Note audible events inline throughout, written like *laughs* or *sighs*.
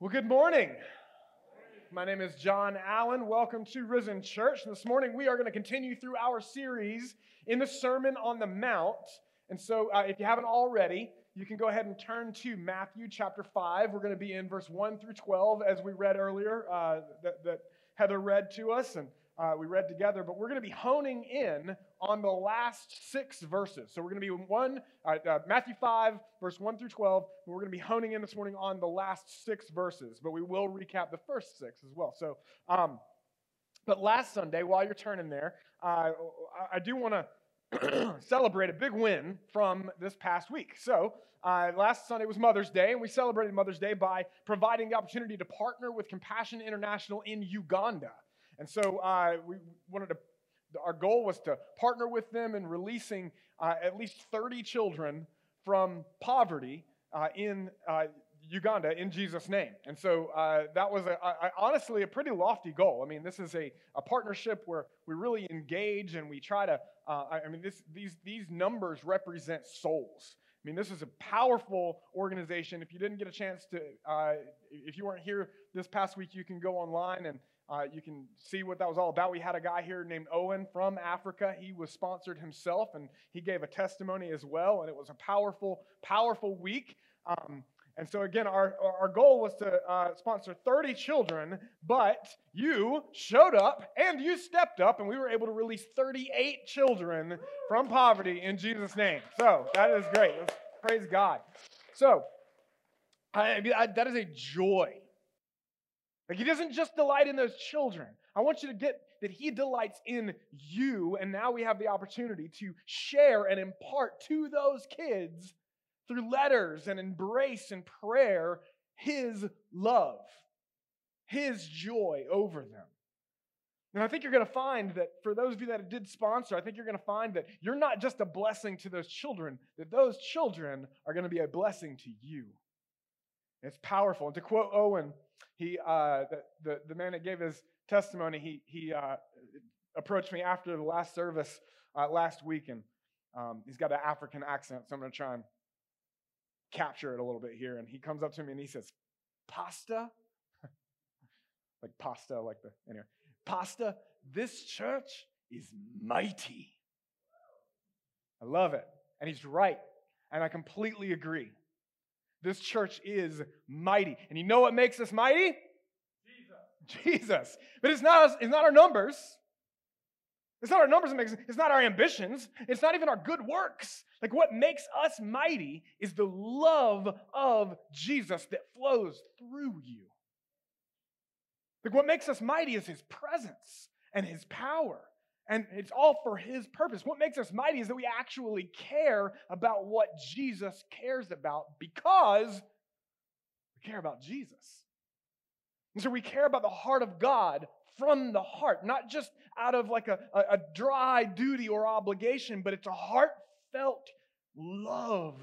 Well, good morning. My name is John Allen. Welcome to Risen Church. And This morning we are going to continue through our series in the Sermon on the Mount. And so, uh, if you haven't already, you can go ahead and turn to Matthew chapter 5. We're going to be in verse 1 through 12, as we read earlier, uh, that, that Heather read to us. And uh, we read together, but we're going to be honing in on the last six verses. So we're going to be one, uh, uh, Matthew 5, verse 1 through 12. we're going to be honing in this morning on the last six verses, but we will recap the first six as well. So, um, but last Sunday, while you're turning there, uh, I do want *clears throat* to celebrate a big win from this past week. So, uh, last Sunday was Mother's Day, and we celebrated Mother's Day by providing the opportunity to partner with Compassion International in Uganda. And so uh, we wanted to, our goal was to partner with them in releasing uh, at least 30 children from poverty uh, in uh, Uganda in Jesus' name. And so uh, that was a, a, honestly a pretty lofty goal. I mean, this is a, a partnership where we really engage and we try to, uh, I mean, this, these, these numbers represent souls. I mean, this is a powerful organization. If you didn't get a chance to, uh, if you weren't here this past week, you can go online and uh, you can see what that was all about. We had a guy here named Owen from Africa. He was sponsored himself, and he gave a testimony as well. And it was a powerful, powerful week. Um, and so, again, our, our goal was to uh, sponsor 30 children, but you showed up and you stepped up, and we were able to release 38 children from poverty in Jesus' name. So, that is great. Let's praise God. So, I, I, that is a joy like he doesn't just delight in those children. I want you to get that he delights in you, and now we have the opportunity to share and impart to those kids through letters and embrace and prayer his love, his joy over them. And I think you're going to find that for those of you that did sponsor, I think you're going to find that you're not just a blessing to those children, that those children are going to be a blessing to you. It's powerful. And to quote Owen, he, uh, the, the, the, man that gave his testimony, he, he uh, approached me after the last service uh, last week, and um, he's got an African accent, so I'm going to try and capture it a little bit here. And he comes up to me and he says, Pasta? *laughs* like pasta, like the, anyway, pasta, this church is mighty. I love it. And he's right. And I completely agree. This church is mighty. And you know what makes us mighty? Jesus. Jesus. But it's not, us, it's not our numbers. It's not our numbers that makes us, it's not our ambitions. It's not even our good works. Like what makes us mighty is the love of Jesus that flows through you. Like what makes us mighty is his presence and his power. And it's all for his purpose. What makes us mighty is that we actually care about what Jesus cares about because we care about Jesus. And so we care about the heart of God from the heart, not just out of like a, a, a dry duty or obligation, but it's a heartfelt love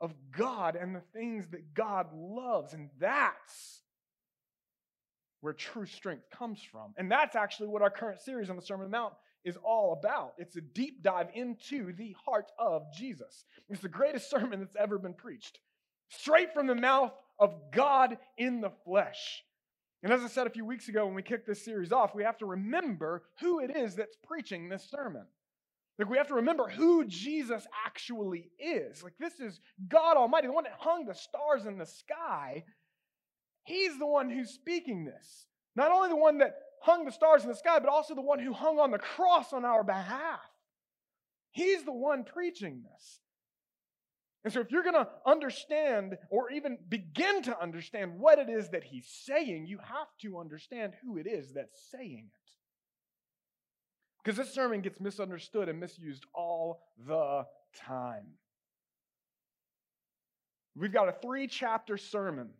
of God and the things that God loves. And that's where true strength comes from. And that's actually what our current series on the Sermon on the Mount is all about. It's a deep dive into the heart of Jesus. It's the greatest *laughs* sermon that's ever been preached, straight from the mouth of God in the flesh. And as I said a few weeks ago when we kicked this series off, we have to remember who it is that's preaching this sermon. Like, we have to remember who Jesus actually is. Like, this is God Almighty, the one that hung the stars in the sky. He's the one who's speaking this. Not only the one that hung the stars in the sky, but also the one who hung on the cross on our behalf. He's the one preaching this. And so, if you're going to understand or even begin to understand what it is that he's saying, you have to understand who it is that's saying it. Because this sermon gets misunderstood and misused all the time. We've got a three chapter sermon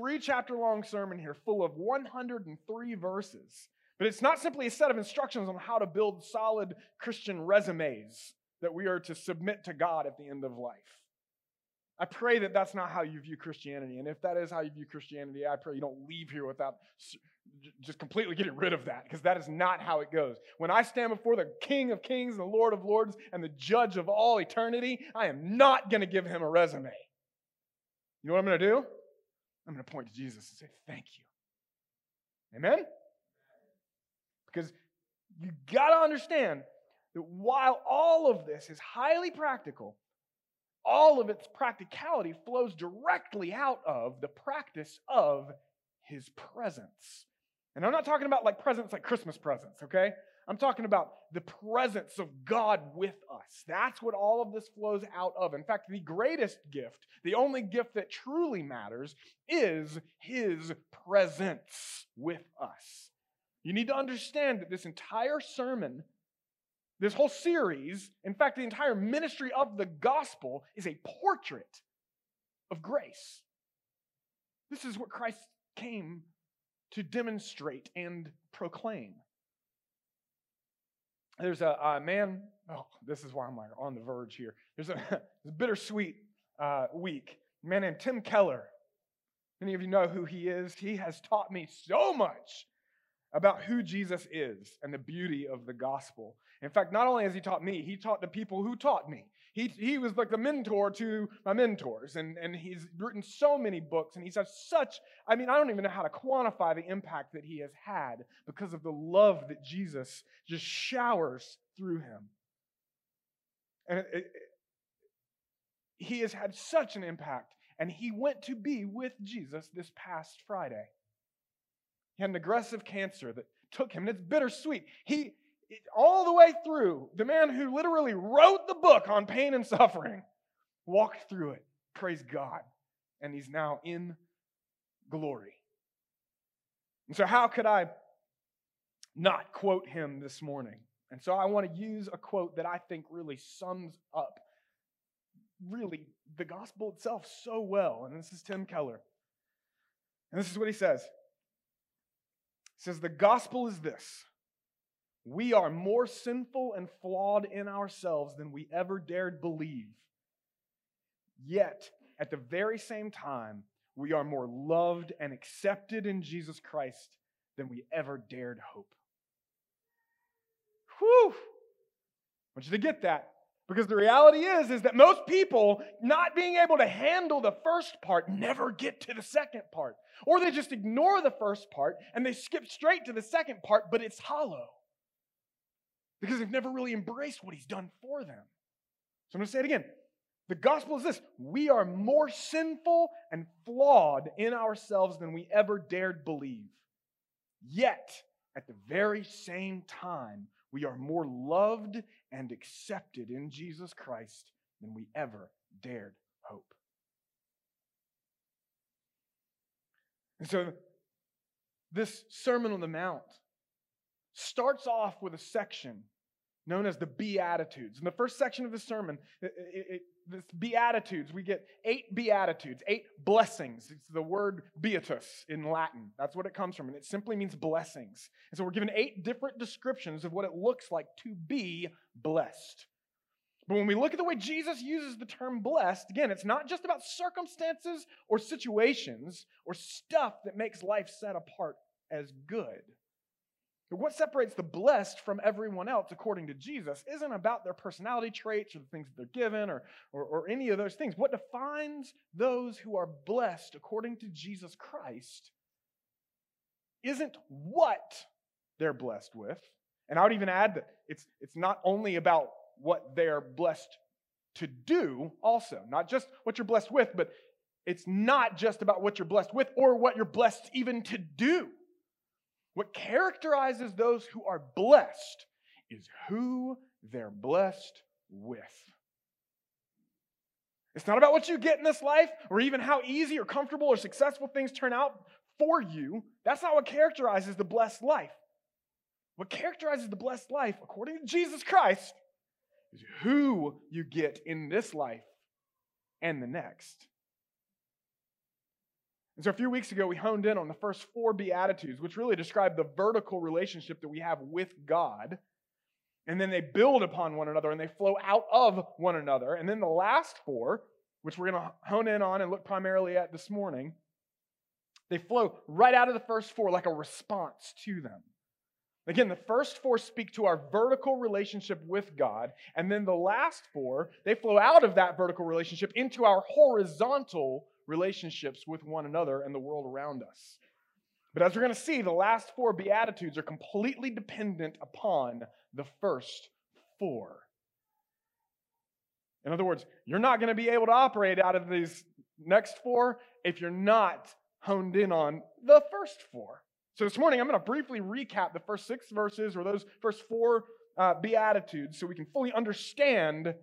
three chapter long sermon here full of 103 verses. But it's not simply a set of instructions on how to build solid Christian resumes that we are to submit to God at the end of life. I pray that that's not how you view Christianity. And if that is how you view Christianity, I pray you don't leave here without just completely getting rid of that, because that is not how it goes. When I stand before the King of Kings and the Lord of Lords and the judge of all eternity, I am not going to give him a resume. You know what I'm going to do? I'm going to point to Jesus and say, Thank you. Amen? Because you got to understand that while all of this is highly practical, all of its practicality flows directly out of the practice of his presence. And I'm not talking about like presents like Christmas presents, okay? I'm talking about the presence of God with us. That's what all of this flows out of. In fact, the greatest gift, the only gift that truly matters, is his presence with us. You need to understand that this entire sermon, this whole series, in fact, the entire ministry of the gospel is a portrait of grace. This is what Christ came to demonstrate and proclaim. There's a, a man, oh, this is why I'm like on the verge here. There's a, *laughs* a bittersweet uh, week. A man named Tim Keller. Many of you know who he is. He has taught me so much about who Jesus is and the beauty of the gospel. In fact, not only has he taught me, he taught the people who taught me. He, he was like the mentor to my mentors, and, and he's written so many books, and he's had such, I mean, I don't even know how to quantify the impact that he has had because of the love that Jesus just showers through him. And it, it, he has had such an impact, and he went to be with Jesus this past Friday. He had an aggressive cancer that took him, and it's bittersweet. He, all the way through, the man who literally wrote the book on pain and suffering walked through it. Praise God. And he's now in glory. And so, how could I not quote him this morning? And so, I want to use a quote that I think really sums up really the gospel itself so well. And this is Tim Keller. And this is what he says. He says, The gospel is this we are more sinful and flawed in ourselves than we ever dared believe. Yet, at the very same time, we are more loved and accepted in Jesus Christ than we ever dared hope. Whew! I want you to get that. Because the reality is, is that most people not being able to handle the first part never get to the second part. Or they just ignore the first part and they skip straight to the second part, but it's hollow because they've never really embraced what he's done for them. So I'm going to say it again. The gospel is this we are more sinful and flawed in ourselves than we ever dared believe. Yet, at the very same time, we are more loved and accepted in Jesus Christ than we ever dared hope. And so, this Sermon on the Mount starts off with a section known as the Beatitudes. In the first section of the sermon, it, it, this Beatitudes, we get eight Beatitudes, eight blessings. It's the word beatus in Latin. That's what it comes from, and it simply means blessings. And so we're given eight different descriptions of what it looks like to be blessed. But when we look at the way Jesus uses the term blessed, again, it's not just about circumstances or situations or stuff that makes life set apart as good. What separates the blessed from everyone else, according to Jesus, isn't about their personality traits or the things that they're given or, or, or, any of those things. What defines those who are blessed, according to Jesus Christ, isn't what they're blessed with. And I would even add that it's, it's not only about what they're blessed to do, also, not just what you're blessed with, but it's not just about what you're blessed with or what you're blessed even to do. What characterizes those who are blessed is who they're blessed with. It's not about what you get in this life or even how easy or comfortable or successful things turn out for you. That's not what characterizes the blessed life. What characterizes the blessed life, according to Jesus Christ, is who you get in this life and the next. And so a few weeks ago, we honed in on the first four Beatitudes, which really describe the vertical relationship that we have with God. And then they build upon one another and they flow out of one another. And then the last four, which we're going to hone in on and look primarily at this morning, they flow right out of the first four like a response to them. Again, the first four speak to our vertical relationship with God, and then the last four, they flow out of that vertical relationship into our horizontal relationships with one another and the world around us. But as we're going to see, the last four Beatitudes are completely dependent upon the first four. In other words, you're not going to be able to operate out of these next four if you're not honed in on the first four. So this morning, I'm going to briefly recap the first six verses or those first four uh, Beatitudes so we can fully understand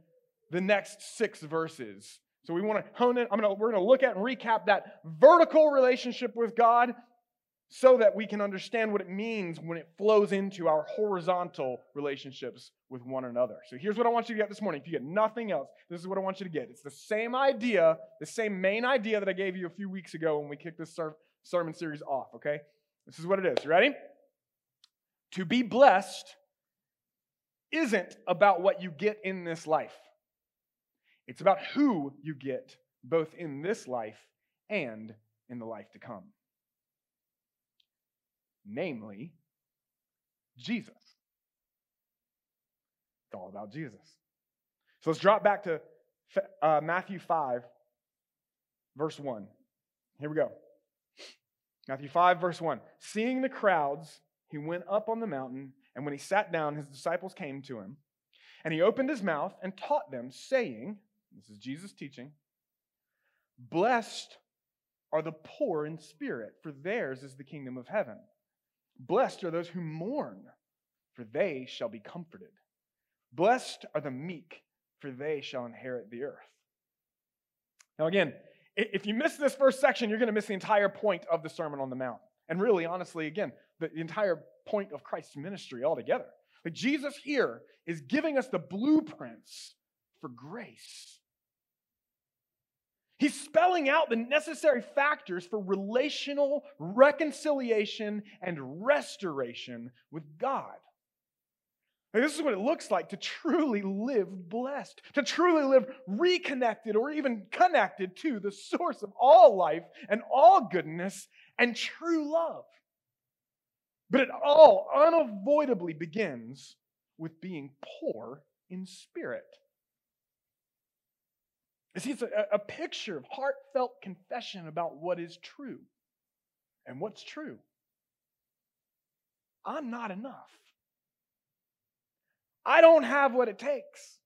the next six verses. So we want to hone in. I'm gonna, we're going to look at and recap that vertical relationship with God so that we can understand what it means when it flows into our horizontal relationships with one another. So here's what I want you to get this morning. If you get nothing else, this is what I want you to get. It's the same idea, the same main idea that I gave you a few weeks ago when we kicked this ser- sermon series off, okay? This is what it is. You ready? To be blessed isn't about what you get in this life. It's about who you get both in this life and in the life to come namely Jesus. It's all about Jesus. So let's drop back to uh, Matthew 5, verse 1. Here we go. Matthew 5, verse 1. Seeing the crowds, he went up on the mountain, and when he sat down, his disciples came to him. And he opened his mouth and taught them, saying, This is Jesus teaching, Blessed are the poor in spirit, for theirs is the kingdom of heaven. Blessed are those who mourn, for they shall be comforted. Blessed are the meek, for they shall inherit the earth. Now, again, if you miss this first section, you're going to miss the entire point of the Sermon on the Mount. And really, honestly, again, the entire point of Christ's ministry altogether. Like Jesus here is giving us the blueprints for grace. He's spelling out the necessary factors for relational reconciliation and restoration with God. And this is what it looks like to truly live blessed, to truly live reconnected or even connected to the source of all life and all goodness and true love. But it all unavoidably begins with being poor in spirit. You see, it's a, a picture of heartfelt confession about what is true. And what's true? I'm not enough. I don't have what it takes.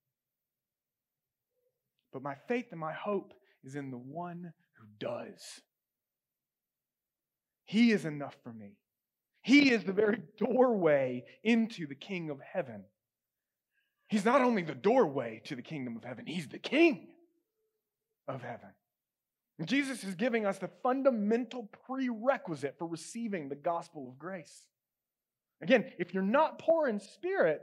But my faith and my hope is in the one who does. He is enough for me. He is the very doorway into the King of heaven. He's not only the doorway to the kingdom of heaven, He's the King of heaven. Jesus is giving us the fundamental prerequisite for receiving the gospel of grace. Again, if you're not poor in spirit,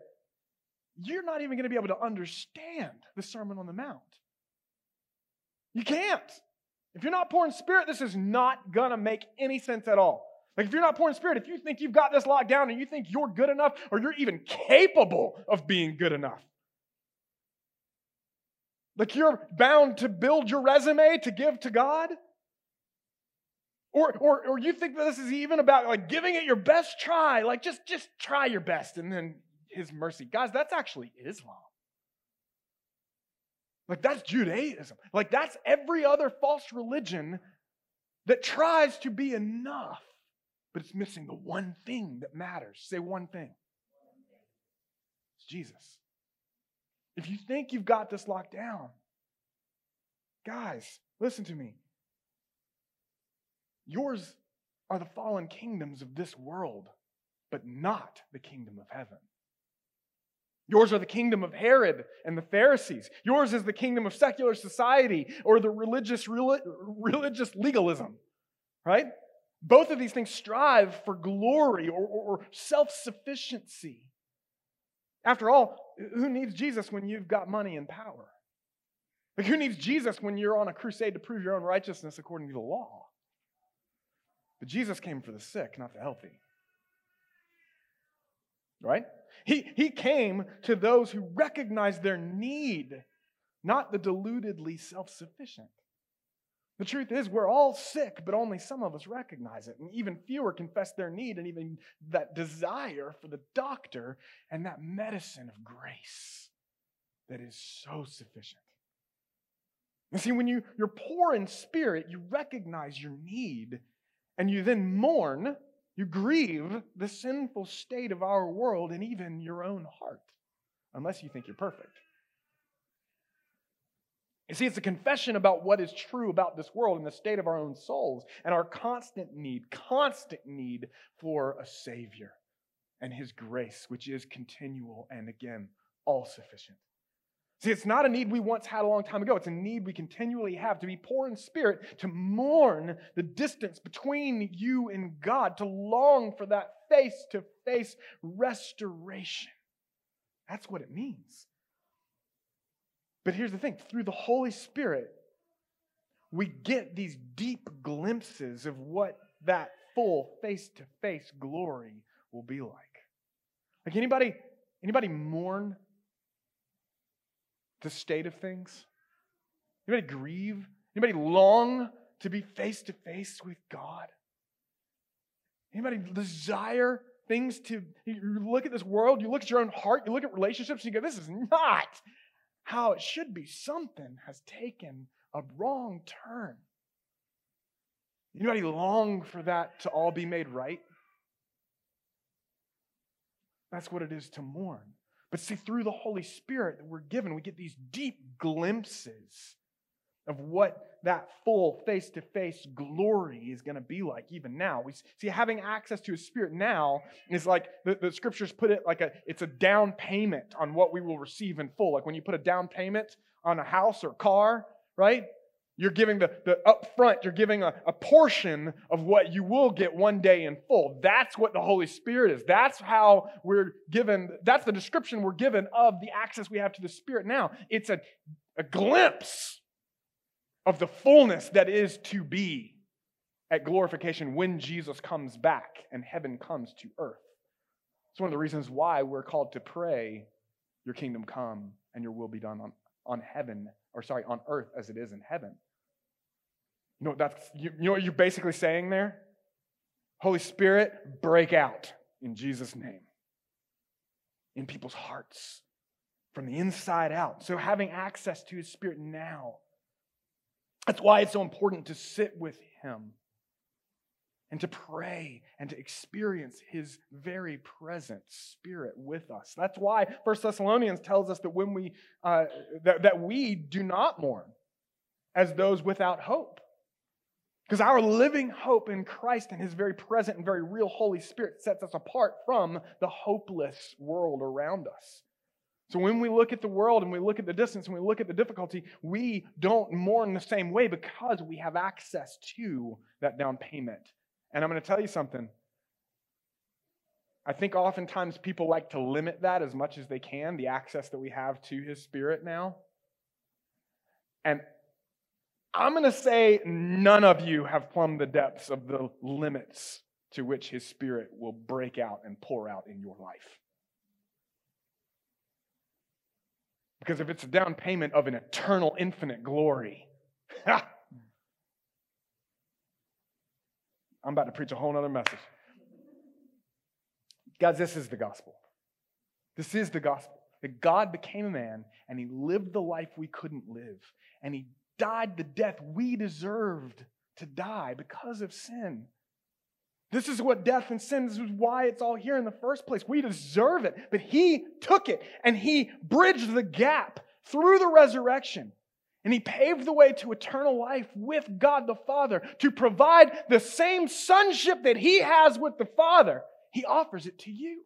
you're not even going to be able to understand the Sermon on the Mount. You can't. If you're not poor in spirit, this is not going to make any sense at all. Like, if you're not poor in spirit, if you think you've got this locked down and you think you're good enough or you're even capable of being good enough, like you're bound to build your resume to give to God? Or, or, or you think that this is even about like giving it your best try, like just, just try your best and then his mercy. Guys, that's actually Islam. Like that's Judaism. Like that's every other false religion that tries to be enough, but it's missing the one thing that matters. Say one thing. It's Jesus. If you think you've got this locked down, guys, listen to me. Yours are the fallen kingdoms of this world, but not the kingdom of heaven. Yours are the kingdom of Herod and the Pharisees. Yours is the kingdom of secular society or the religious, religious legalism, right? Both of these things strive for glory or, or, or self sufficiency. After all, who needs Jesus when you've got money and power? Like, who needs Jesus when you're on a crusade to prove your own righteousness according to the law? But Jesus came for the sick, not the healthy. Right? He, he came to those who recognize their need, not the deludedly self sufficient. The truth is, we're all sick, but only some of us recognize it. And even fewer confess their need and even that desire for the doctor and that medicine of grace that is so sufficient. And see, when you, you're poor in spirit, you recognize your need, and you then mourn, you grieve the sinful state of our world and even your own heart, unless you think you're perfect. You see, it's a confession about what is true about this world and the state of our own souls and our constant need, constant need for a Savior and His grace, which is continual and again, all sufficient. See, it's not a need we once had a long time ago. It's a need we continually have to be poor in spirit, to mourn the distance between you and God, to long for that face to face restoration. That's what it means. But here's the thing through the Holy Spirit, we get these deep glimpses of what that full face to face glory will be like. Like anybody, anybody mourn the state of things? Anybody grieve? Anybody long to be face to face with God? Anybody desire things to you look at this world, you look at your own heart, you look at relationships, and you go, this is not how it should be. Something has taken a wrong turn. Anybody long for that to all be made right? That's what it is to mourn. But see, through the Holy Spirit that we're given, we get these deep glimpses of what that full face to face glory is going to be like even now. We see having access to his spirit now is like the, the scriptures put it like a it's a down payment on what we will receive in full. Like when you put a down payment on a house or car, right? You're giving the, the upfront, you're giving a, a portion of what you will get one day in full. That's what the Holy Spirit is. That's how we're given, that's the description we're given of the access we have to the Spirit now. It's a, a glimpse of the fullness that is to be at glorification when Jesus comes back and heaven comes to earth. It's one of the reasons why we're called to pray, Your kingdom come and your will be done on, on heaven, or sorry, on earth as it is in heaven. You know, that's, you, you know what you're basically saying there? Holy Spirit, break out in Jesus' name in people's hearts from the inside out. So, having access to His Spirit now. That's why it's so important to sit with Him and to pray and to experience His very present Spirit with us. That's why First Thessalonians tells us that when we uh, that, that we do not mourn as those without hope. Because our living hope in Christ and His very present and very real Holy Spirit sets us apart from the hopeless world around us. So when we look at the world and we look at the distance and we look at the difficulty, we don't mourn the same way because we have access to that down payment. And I'm going to tell you something. I think oftentimes people like to limit that as much as they can, the access that we have to His Spirit now. And I'm going to say none of you have plumbed the depths of the limits to which His Spirit will break out and pour out in your life. Because if it's a down payment of an eternal, infinite glory, *laughs* I'm about to preach a whole other message. Guys, this is the gospel. This is the gospel. That God became a man and he lived the life we couldn't live. And he died the death we deserved to die because of sin. This is what death and sin, this is why it's all here in the first place. We deserve it. But he took it and he bridged the gap through the resurrection. And he paved the way to eternal life with God the Father to provide the same sonship that he has with the Father. He offers it to you.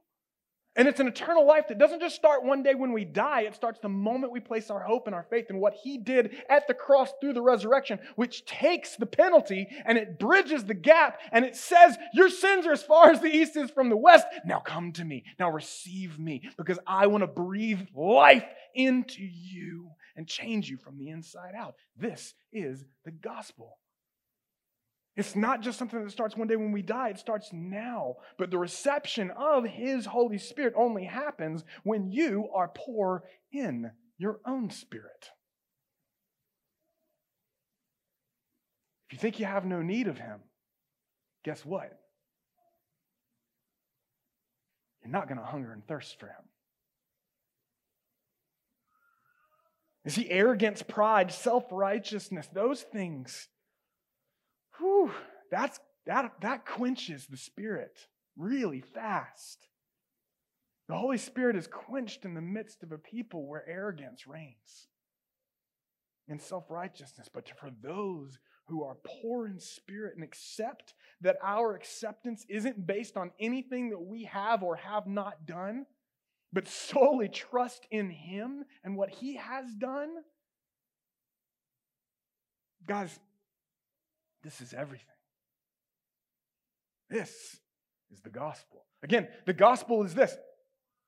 And it's an eternal life that doesn't just start one day when we die. It starts the moment we place our hope and our faith in what He did at the cross through the resurrection, which takes the penalty and it bridges the gap and it says, Your sins are as far as the east is from the west. Now come to me. Now receive me because I want to breathe life into you and change you from the inside out. This is the gospel. It's not just something that starts one day when we die, it starts now. But the reception of His Holy Spirit only happens when you are poor in your own spirit. If you think you have no need of Him, guess what? You're not going to hunger and thirst for Him. You see, arrogance, pride, self righteousness, those things, whew, that's, that, that quenches the Spirit really fast. The Holy Spirit is quenched in the midst of a people where arrogance reigns and self righteousness. But for those who are poor in spirit and accept that our acceptance isn't based on anything that we have or have not done, but solely trust in Him and what He has done. Guys, this is everything. This is the gospel. Again, the gospel is this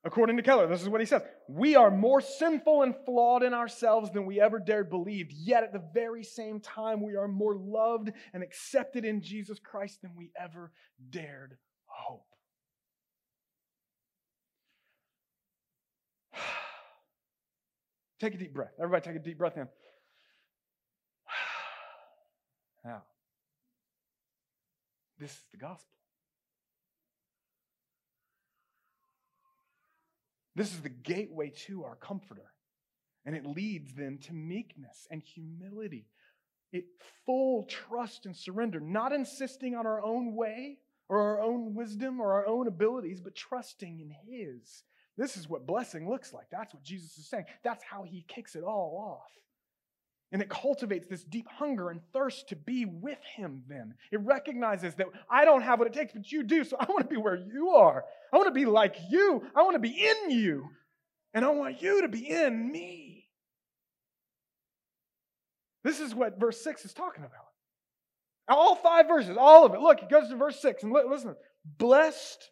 According to Keller, this is what he says We are more sinful and flawed in ourselves than we ever dared believe, yet at the very same time, we are more loved and accepted in Jesus Christ than we ever dared hope. *sighs* Take a deep breath. Everybody, take a deep breath in. *sighs* Now, this is the gospel. This is the gateway to our comforter. And it leads then to meekness and humility. It full trust and surrender, not insisting on our own way or our own wisdom or our own abilities, but trusting in His. This is what blessing looks like. That's what Jesus is saying. That's how He kicks it all off. And it cultivates this deep hunger and thirst to be with Him then. It recognizes that I don't have what it takes, but you do, so I want to be where you are. I want to be like you. I want to be in you. And I want you to be in me. This is what verse 6 is talking about. All five verses, all of it. Look, it goes to verse 6. And listen, blessed,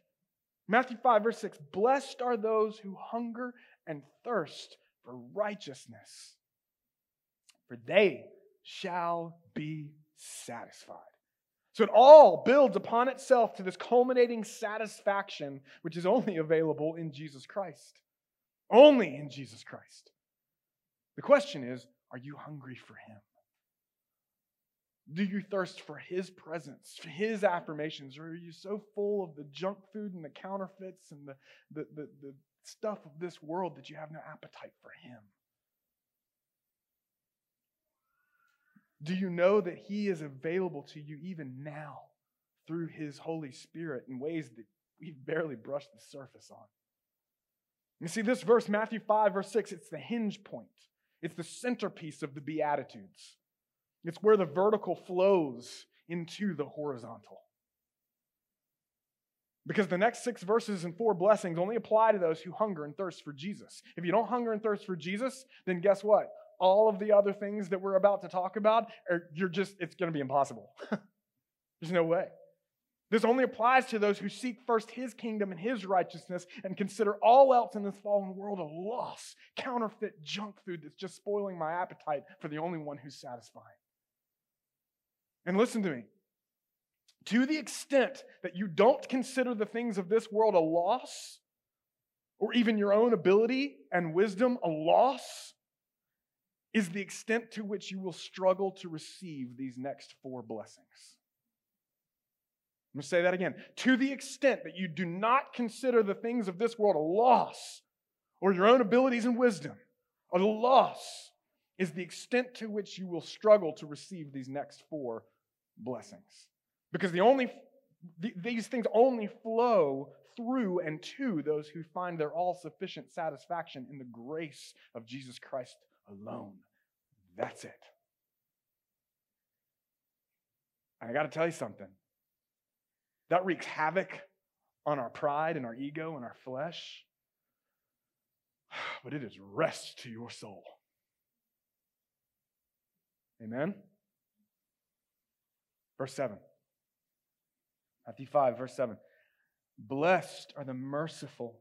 Matthew 5, verse 6, blessed are those who hunger and thirst for righteousness for they shall be satisfied. So it all builds upon itself to this culminating satisfaction, which is only available in Jesus Christ. Only in Jesus Christ. The question is are you hungry for Him? Do you thirst for His presence, for His affirmations, or are you so full of the junk food and the counterfeits and the, the, the, the stuff of this world that you have no appetite for Him? Do you know that He is available to you even now through His Holy Spirit in ways that we've barely brushed the surface on? You see, this verse, Matthew 5, verse 6, it's the hinge point, it's the centerpiece of the Beatitudes. It's where the vertical flows into the horizontal. Because the next six verses and four blessings only apply to those who hunger and thirst for Jesus. If you don't hunger and thirst for Jesus, then guess what? All of the other things that we're about to talk about, are, you're just, it's going to be impossible. *laughs* There's no way. This only applies to those who seek first his kingdom and his righteousness and consider all else in this fallen world a loss, counterfeit junk food that's just spoiling my appetite for the only one who's satisfying. And listen to me. To the extent that you don't consider the things of this world a loss, or even your own ability and wisdom a loss, is the extent to which you will struggle to receive these next four blessings. I'm going to say that again. To the extent that you do not consider the things of this world a loss, or your own abilities and wisdom a loss, is the extent to which you will struggle to receive these next four blessings. Because the only, these things only flow through and to those who find their all sufficient satisfaction in the grace of Jesus Christ alone. That's it. I got to tell you something. That wreaks havoc on our pride and our ego and our flesh, *sighs* but it is rest to your soul. Amen? Verse 7. Matthew 5, verse 7. Blessed are the merciful,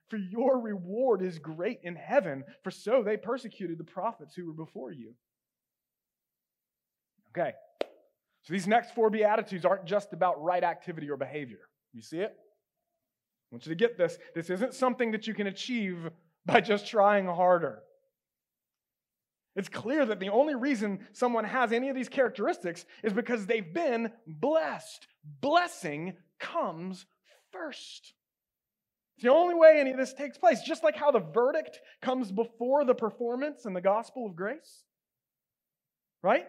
for your reward is great in heaven, for so they persecuted the prophets who were before you. Okay. So these next four Beatitudes aren't just about right activity or behavior. You see it? I want you to get this. This isn't something that you can achieve by just trying harder. It's clear that the only reason someone has any of these characteristics is because they've been blessed. Blessing comes first. It's the only way any of this takes place, just like how the verdict comes before the performance in the gospel of grace. Right?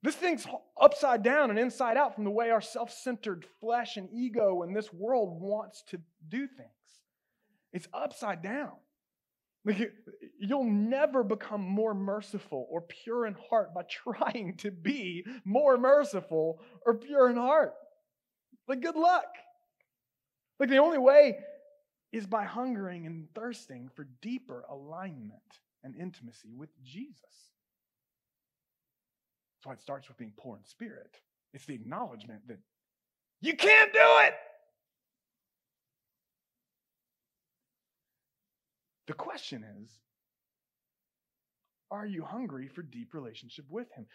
This thing's upside down and inside out from the way our self centered flesh and ego in this world wants to do things. It's upside down. Like you'll never become more merciful or pure in heart by *laughs* trying to be more merciful or pure in heart. Like, good luck. Like, the only way is by hungering and thirsting for deeper alignment and intimacy with Jesus. That's why it starts with being poor in spirit. It's the acknowledgement that you can't do it. The question is Are you hungry for deep relationship with Him?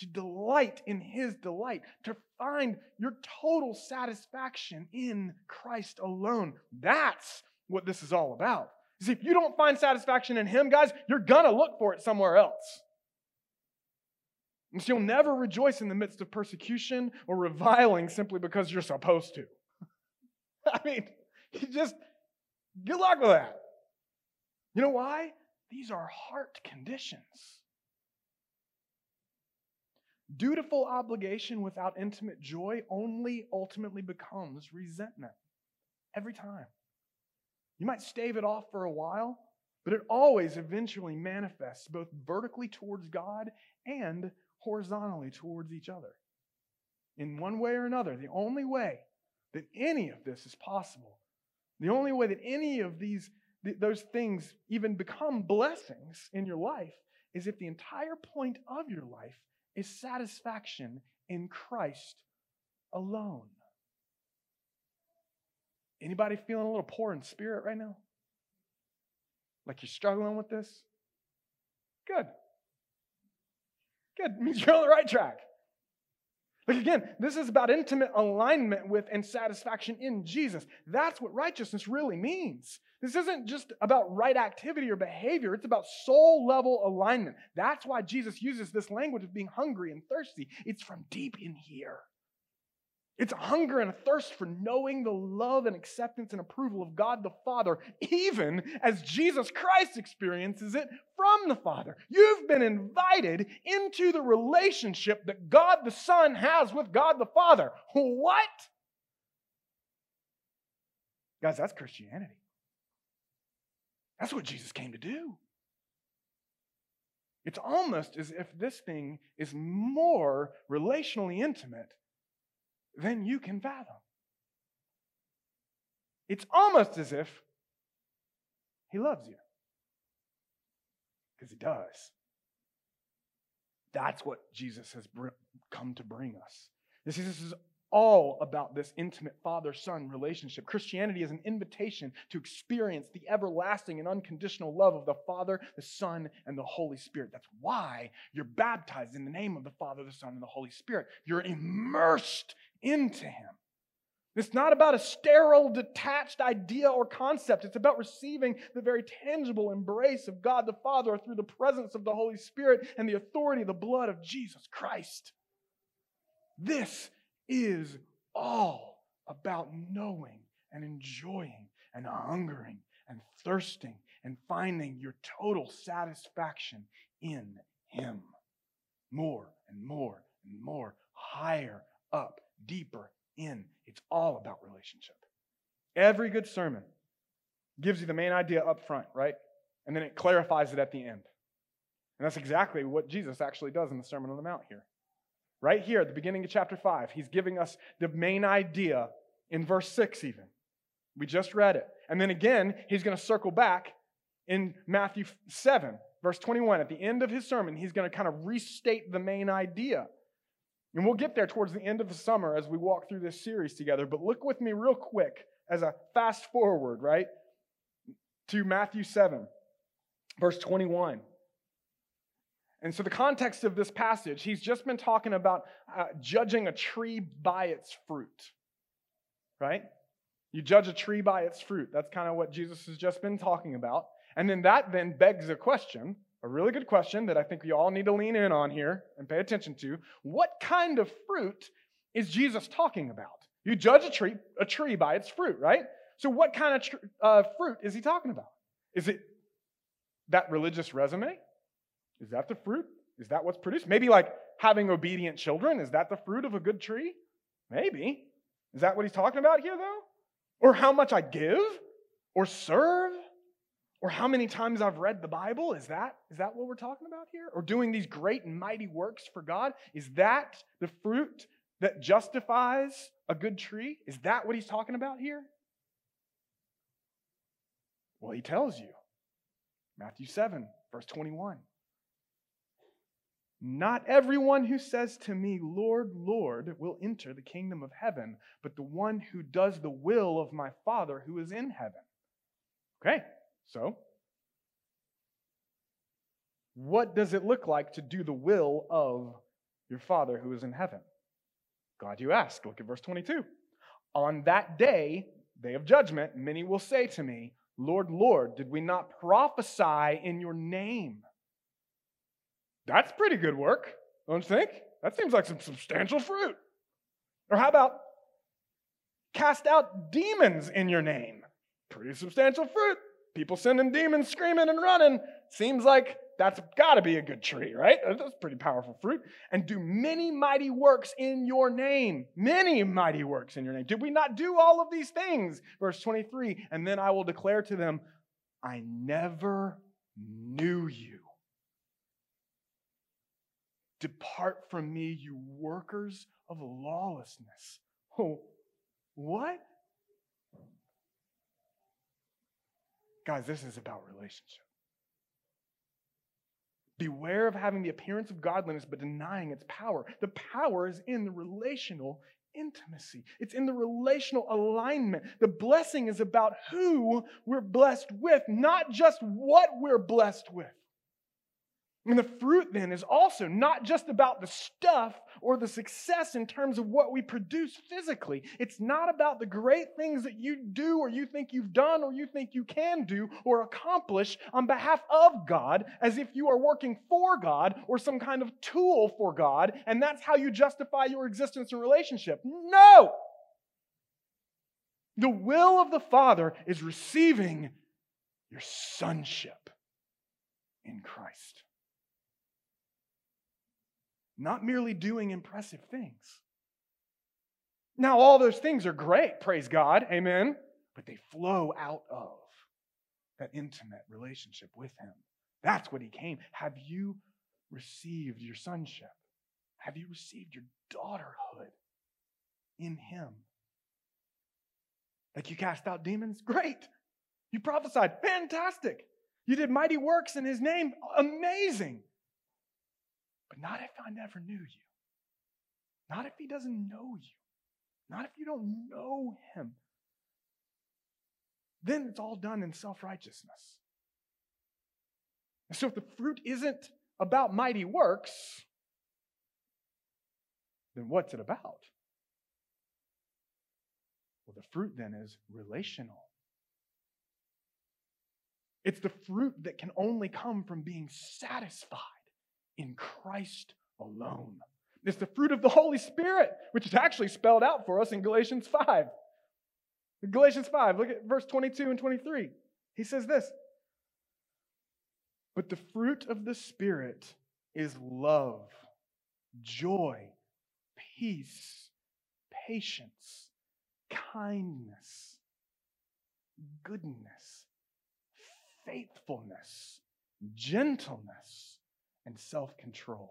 To delight in His delight, to find your total satisfaction in Christ alone. That's what this is all about. See, if you don't find satisfaction in Him, guys, you're gonna look for it somewhere else. And so you'll never rejoice in the midst of persecution or reviling simply because you're supposed to. *laughs* I mean, you just, good luck with that. You know why? These are heart conditions. Dutiful obligation without intimate joy only ultimately becomes resentment. Every time. You might stave it off for a while, but it always eventually manifests both vertically towards God and horizontally towards each other. In one way or another, the only way that any of this is possible, the only way that any of these th- those things even become blessings in your life is if the entire point of your life is satisfaction in Christ alone. Anybody feeling a little poor in spirit right now? Like you're struggling with this? Good. Good. It *laughs* means you're on the right track. Like again, this is about intimate alignment with and satisfaction in Jesus. That's what righteousness really means. This isn't just about right activity or behavior, it's about soul level alignment. That's why Jesus uses this language of being hungry and thirsty. It's from deep in here. It's a hunger and a thirst for knowing the love and acceptance and approval of God the Father, even as Jesus Christ experiences it from the Father. You've been invited into the relationship that God the Son has with God the Father. What? Guys, that's Christianity. That's what Jesus came to do. It's almost as if this thing is more relationally intimate than you can fathom. It's almost as if he loves you. Because he does. That's what Jesus has come to bring us. This is, this is all about this intimate father son relationship. Christianity is an invitation to experience the everlasting and unconditional love of the Father, the Son, and the Holy Spirit. That's why you're baptized in the name of the Father, the Son, and the Holy Spirit. You're immersed into Him. It's not about a sterile, detached idea or concept. It's about receiving the very tangible embrace of God the Father through the presence of the Holy Spirit and the authority of the blood of Jesus Christ. This is all about knowing and enjoying and hungering and thirsting and finding your total satisfaction in Him. More and more and more, higher up, deeper in. It's all about relationship. Every good sermon gives you the main idea up front, right? And then it clarifies it at the end. And that's exactly what Jesus actually does in the Sermon on the Mount here. Right here at the beginning of chapter 5, he's giving us the main idea in verse 6, even. We just read it. And then again, he's going to circle back in Matthew 7, verse 21. At the end of his sermon, he's going to kind of restate the main idea. And we'll get there towards the end of the summer as we walk through this series together. But look with me real quick as a fast forward, right, to Matthew 7, verse 21. And so, the context of this passage, he's just been talking about uh, judging a tree by its fruit, right? You judge a tree by its fruit. That's kind of what Jesus has just been talking about. And then that then begs a question, a really good question that I think we all need to lean in on here and pay attention to. What kind of fruit is Jesus talking about? You judge a tree, a tree by its fruit, right? So, what kind of tr- uh, fruit is he talking about? Is it that religious resume? Is that the fruit? Is that what's produced? Maybe like having obedient children. Is that the fruit of a good tree? Maybe. Is that what he's talking about here, though? Or how much I give? Or serve? Or how many times I've read the Bible? Is that, is that what we're talking about here? Or doing these great and mighty works for God? Is that the fruit that justifies a good tree? Is that what he's talking about here? Well, he tells you. Matthew 7, verse 21. Not everyone who says to me, Lord, Lord, will enter the kingdom of heaven, but the one who does the will of my Father who is in heaven. Okay, so what does it look like to do the will of your Father who is in heaven? God, you ask. Look at verse 22. On that day, day of judgment, many will say to me, Lord, Lord, did we not prophesy in your name? That's pretty good work, don't you think? That seems like some substantial fruit. Or how about cast out demons in your name? Pretty substantial fruit. People sending demons screaming and running. Seems like that's got to be a good tree, right? That's pretty powerful fruit. And do many mighty works in your name. Many mighty works in your name. Did we not do all of these things? Verse 23 And then I will declare to them, I never knew you. Depart from me, you workers of lawlessness. Oh, what? Guys, this is about relationship. Beware of having the appearance of godliness but denying its power. The power is in the relational intimacy, it's in the relational alignment. The blessing is about who we're blessed with, not just what we're blessed with. And the fruit then is also not just about the stuff or the success in terms of what we produce physically. It's not about the great things that you do or you think you've done or you think you can do or accomplish on behalf of God as if you are working for God or some kind of tool for God and that's how you justify your existence and relationship. No! The will of the Father is receiving your sonship in Christ not merely doing impressive things. Now, all those things are great, praise God, amen, but they flow out of that intimate relationship with Him. That's what He came. Have you received your sonship? Have you received your daughterhood in Him? Like you cast out demons? Great. You prophesied? Fantastic. You did mighty works in His name? Amazing. But not if I never knew you. Not if he doesn't know you. Not if you don't know him. Then it's all done in self righteousness. So if the fruit isn't about mighty works, then what's it about? Well, the fruit then is relational. It's the fruit that can only come from being satisfied in Christ alone. It's the fruit of the Holy Spirit, which is actually spelled out for us in Galatians 5. Galatians 5, look at verse 22 and 23. He says this But the fruit of the Spirit is love, joy, peace, patience, kindness, goodness, faithfulness, gentleness and self control.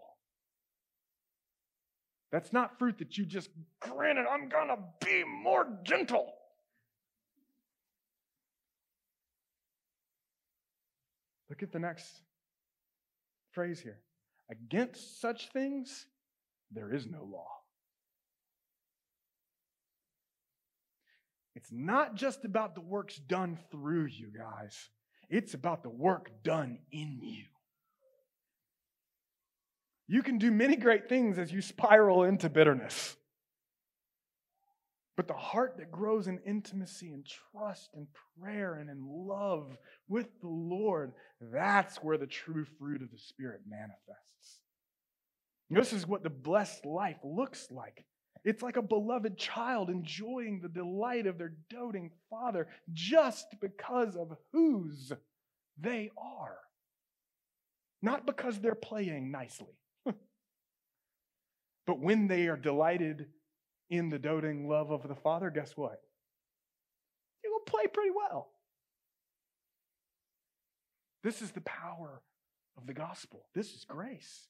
That's not fruit that you just granted, I'm going to be more gentle. Look at the next phrase here. Against such things, there is no law. It's not just about the works done through you guys, it's about the work done in you. You can do many great things as you spiral into bitterness. But the heart that grows in intimacy and trust and prayer and in love with the Lord, that's where the true fruit of the Spirit manifests. This is what the blessed life looks like. It's like a beloved child enjoying the delight of their doting father just because of whose they are, not because they're playing nicely. But when they are delighted in the doting love of the Father, guess what? Going to play pretty well. This is the power of the gospel. This is grace.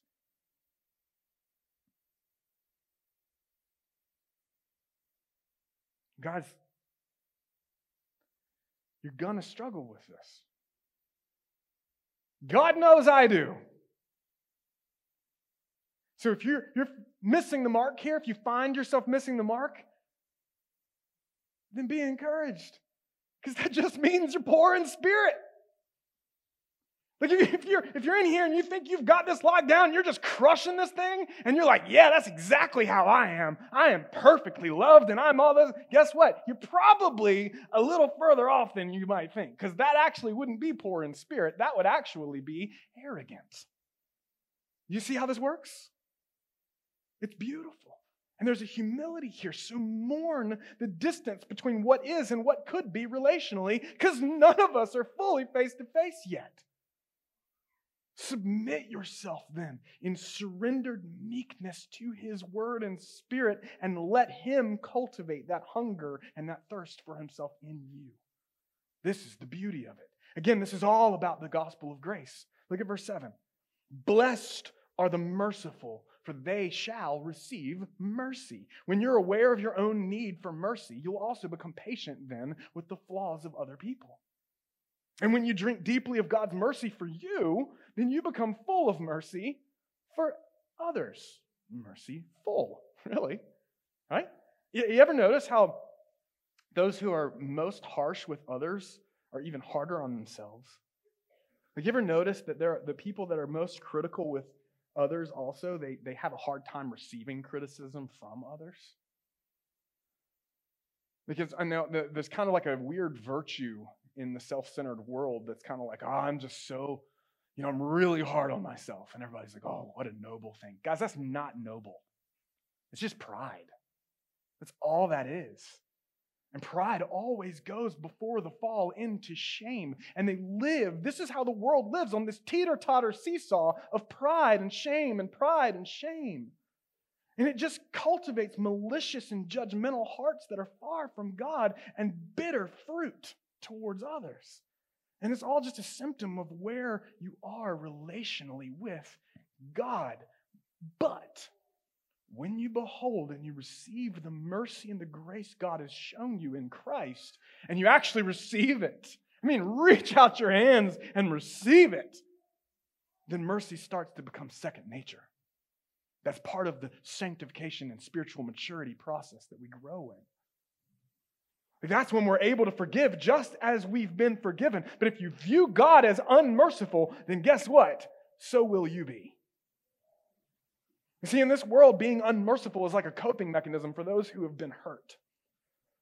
Guys, you're going to struggle with this. God knows I do. So if you're, you're missing the mark here, if you find yourself missing the mark, then be encouraged. Because that just means you're poor in spirit. Like if you're if you're in here and you think you've got this locked down, you're just crushing this thing, and you're like, yeah, that's exactly how I am. I am perfectly loved, and I'm all this. Guess what? You're probably a little further off than you might think, because that actually wouldn't be poor in spirit. That would actually be arrogant. You see how this works? It's beautiful. And there's a humility here. So mourn the distance between what is and what could be relationally, because none of us are fully face to face yet. Submit yourself then in surrendered meekness to his word and spirit, and let him cultivate that hunger and that thirst for himself in you. This is the beauty of it. Again, this is all about the gospel of grace. Look at verse 7. Blessed are the merciful, for they shall receive mercy. When you're aware of your own need for mercy, you'll also become patient then with the flaws of other people. And when you drink deeply of God's mercy for you, then you become full of mercy for others. Mercy full, *laughs* really. Right? You, ever notice how those who are most harsh with others are even harder on themselves? Like, you ever notice that there are the people that are most critical with others also, they, they have a hard time receiving criticism from others? Because I know there's kind of like a weird virtue in the self centered world that's kind of like, oh, I'm just so, you know, I'm really hard on myself. And everybody's like, oh, what a noble thing. Guys, that's not noble. It's just pride. That's all that is. And pride always goes before the fall into shame. And they live, this is how the world lives on this teeter totter seesaw of pride and shame and pride and shame. And it just cultivates malicious and judgmental hearts that are far from God and bitter fruit towards others. And it's all just a symptom of where you are relationally with God. But when you behold and you receive the mercy and the grace God has shown you in Christ, and you actually receive it, I mean, reach out your hands and receive it, then mercy starts to become second nature. That's part of the sanctification and spiritual maturity process that we grow in. That's when we're able to forgive just as we've been forgiven. But if you view God as unmerciful, then guess what? So will you be. You see, in this world, being unmerciful is like a coping mechanism for those who have been hurt.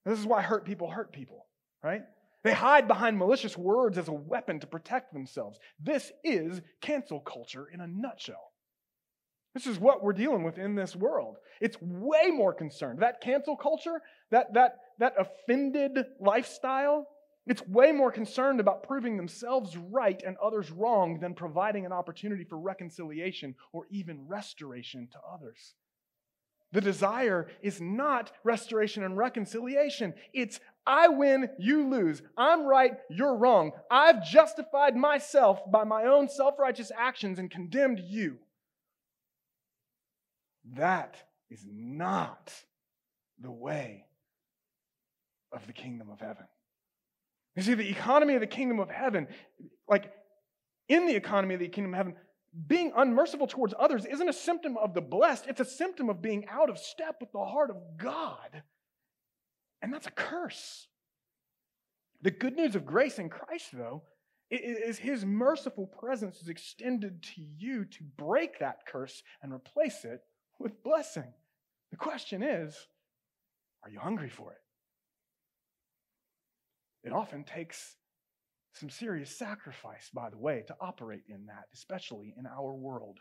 This is why hurt people hurt people, right? They hide behind malicious words as a weapon to protect themselves. This is cancel culture in a nutshell. This is what we're dealing with in this world. It's way more concerned. That cancel culture, that, that, that offended lifestyle, it's way more concerned about proving themselves right and others wrong than providing an opportunity for reconciliation or even restoration to others. The desire is not restoration and reconciliation. It's I win, you lose. I'm right, you're wrong. I've justified myself by my own self righteous actions and condemned you. That is not the way of the kingdom of heaven. You see, the economy of the kingdom of heaven, like in the economy of the kingdom of heaven, being unmerciful towards others isn't a symptom of the blessed, it's a symptom of being out of step with the heart of God. And that's a curse. The good news of grace in Christ, though, is his merciful presence is extended to you to break that curse and replace it with blessing. The question is, are you hungry for it? It often takes some serious sacrifice, by the way, to operate in that, especially in our world.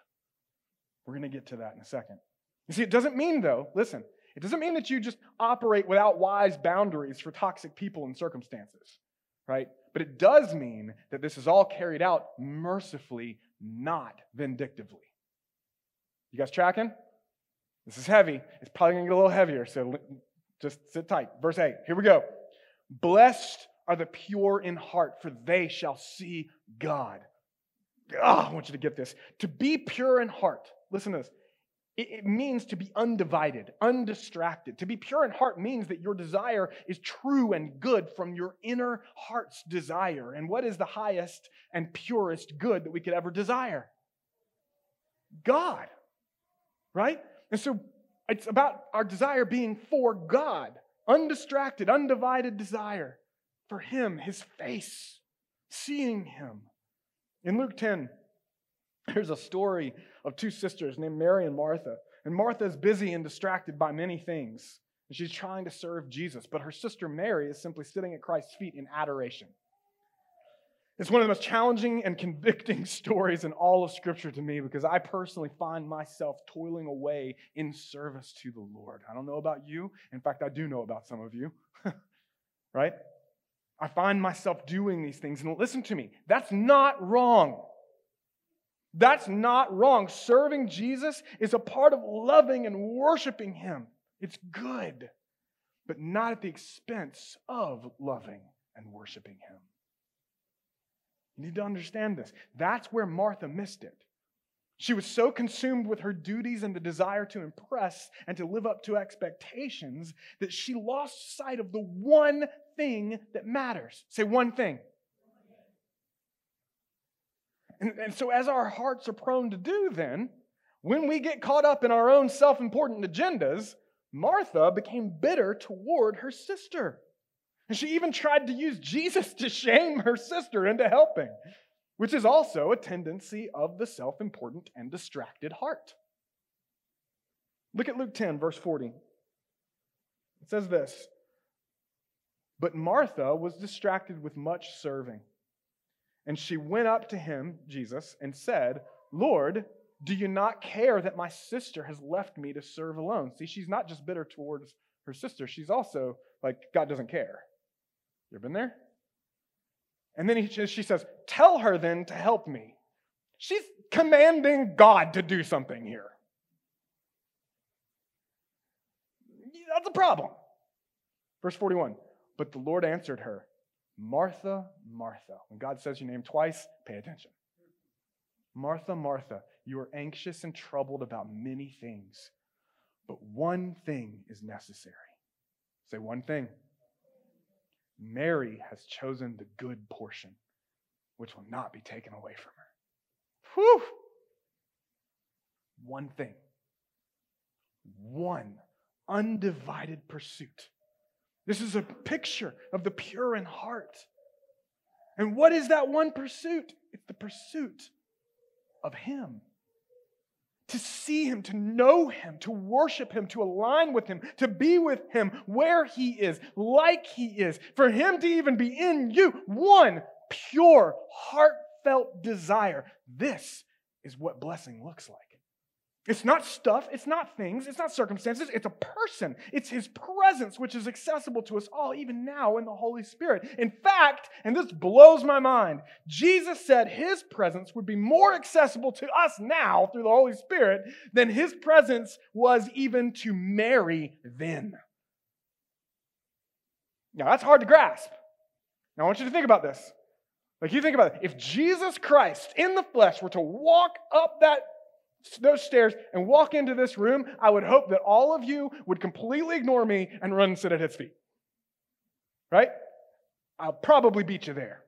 We're going to get to that in a second. You see, it doesn't mean, though, listen, it doesn't mean that you just operate without wise boundaries for toxic people and circumstances, right? But it does mean that this is all carried out mercifully, not vindictively. You guys tracking? This is heavy. It's probably going to get a little heavier, so just sit tight. Verse 8, here we go. Blessed are the pure in heart, for they shall see God. Oh, I want you to get this. To be pure in heart, listen to this. It, it means to be undivided, undistracted. To be pure in heart means that your desire is true and good from your inner heart's desire. And what is the highest and purest good that we could ever desire? God, right? And so it's about our desire being for God, undistracted, undivided desire for Him, His face, seeing Him. In Luke 10, *clears throat* there's a story of two sisters named Mary and Martha. And Martha is busy and distracted by many things. And she's trying to serve Jesus. But her sister Mary is simply sitting at Christ's feet in adoration. It's one of the most challenging and convicting *laughs* stories in all of Scripture to me because I personally find myself toiling away in service to the Lord. I don't know about you. In fact, I do know about some of you, *laughs* right? I find myself doing these things. And listen to me, that's not wrong. That's not wrong. Serving Jesus is a part of loving and worshiping Him. It's good, but not at the expense of loving and worshiping Him. You need to understand this. That's where Martha missed it. She was so consumed with her duties and the desire to impress and to live up to expectations that she lost sight of the one thing that matters. Say one thing. And, and so, as our hearts are prone to do, then, when we get caught up in our own self important agendas, Martha became bitter toward her sister. And she even tried to use Jesus to shame her sister into helping, which is also a tendency of the self important and distracted heart. Look at Luke 10, verse 40. It says this But Martha was distracted with much serving. And she went up to him, Jesus, and said, Lord, do you not care that my sister has left me to serve alone? See, she's not just bitter towards her sister, she's also like, God doesn't care. You ever been there? And then he, she says, Tell her then to help me. She's commanding God to do something here. That's a problem. Verse 41 But the Lord answered her, Martha, Martha. When God says your name twice, pay attention. Martha, Martha, you are anxious and troubled about many things, but one thing is necessary. Say one thing. Mary has chosen the good portion, which will not be taken away from her. Whew! One thing. One undivided pursuit this is a picture of the pure in heart. And what is that one pursuit? It's the pursuit of Him. To see Him, to know Him, to worship Him, to align with Him, to be with Him where He is, like He is, for Him to even be in you. One pure, heartfelt desire. This is what blessing looks like. It's not stuff, it's not things, it's not circumstances, it's a person. It's his presence, which is accessible to us all, even now in the Holy Spirit. In fact, and this blows my mind, Jesus said his presence would be more accessible to us now through the Holy Spirit than his presence was even to Mary then. Now, that's hard to grasp. Now, I want you to think about this. Like, you think about it. If Jesus Christ in the flesh were to walk up that those stairs and walk into this room, I would hope that all of you would completely ignore me and run and sit at his feet. Right? I'll probably beat you there.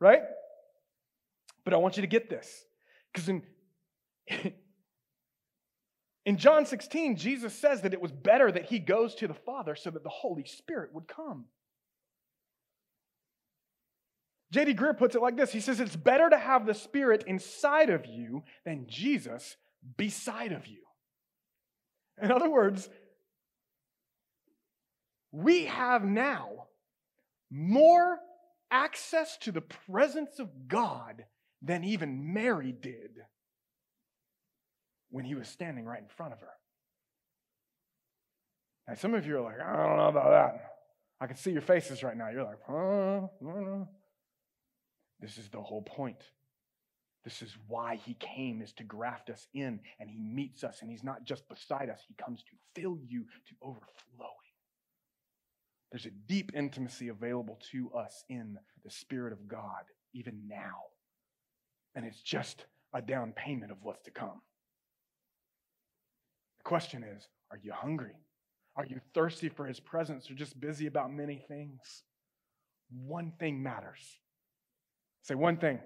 Right? But I want you to get this. Because in, *laughs* in John 16, Jesus says that it was better that he goes to the Father so that the Holy Spirit would come. J.D. Greear puts it like this He says, It's better to have the Spirit inside of you than Jesus beside of you. In other words, we have now more access to the presence of God than even Mary did when he was standing right in front of her. Now, some of you are like, I don't know about that. I can see your faces right now. You're like, huh? This is the whole point. This is why he came, is to graft us in, and he meets us, and he's not just beside us, he comes to fill you to overflowing. There's a deep intimacy available to us in the Spirit of God, even now. And it's just a down payment of what's to come. The question is are you hungry? Are you thirsty for his presence or just busy about many things? One thing matters. Say one thing.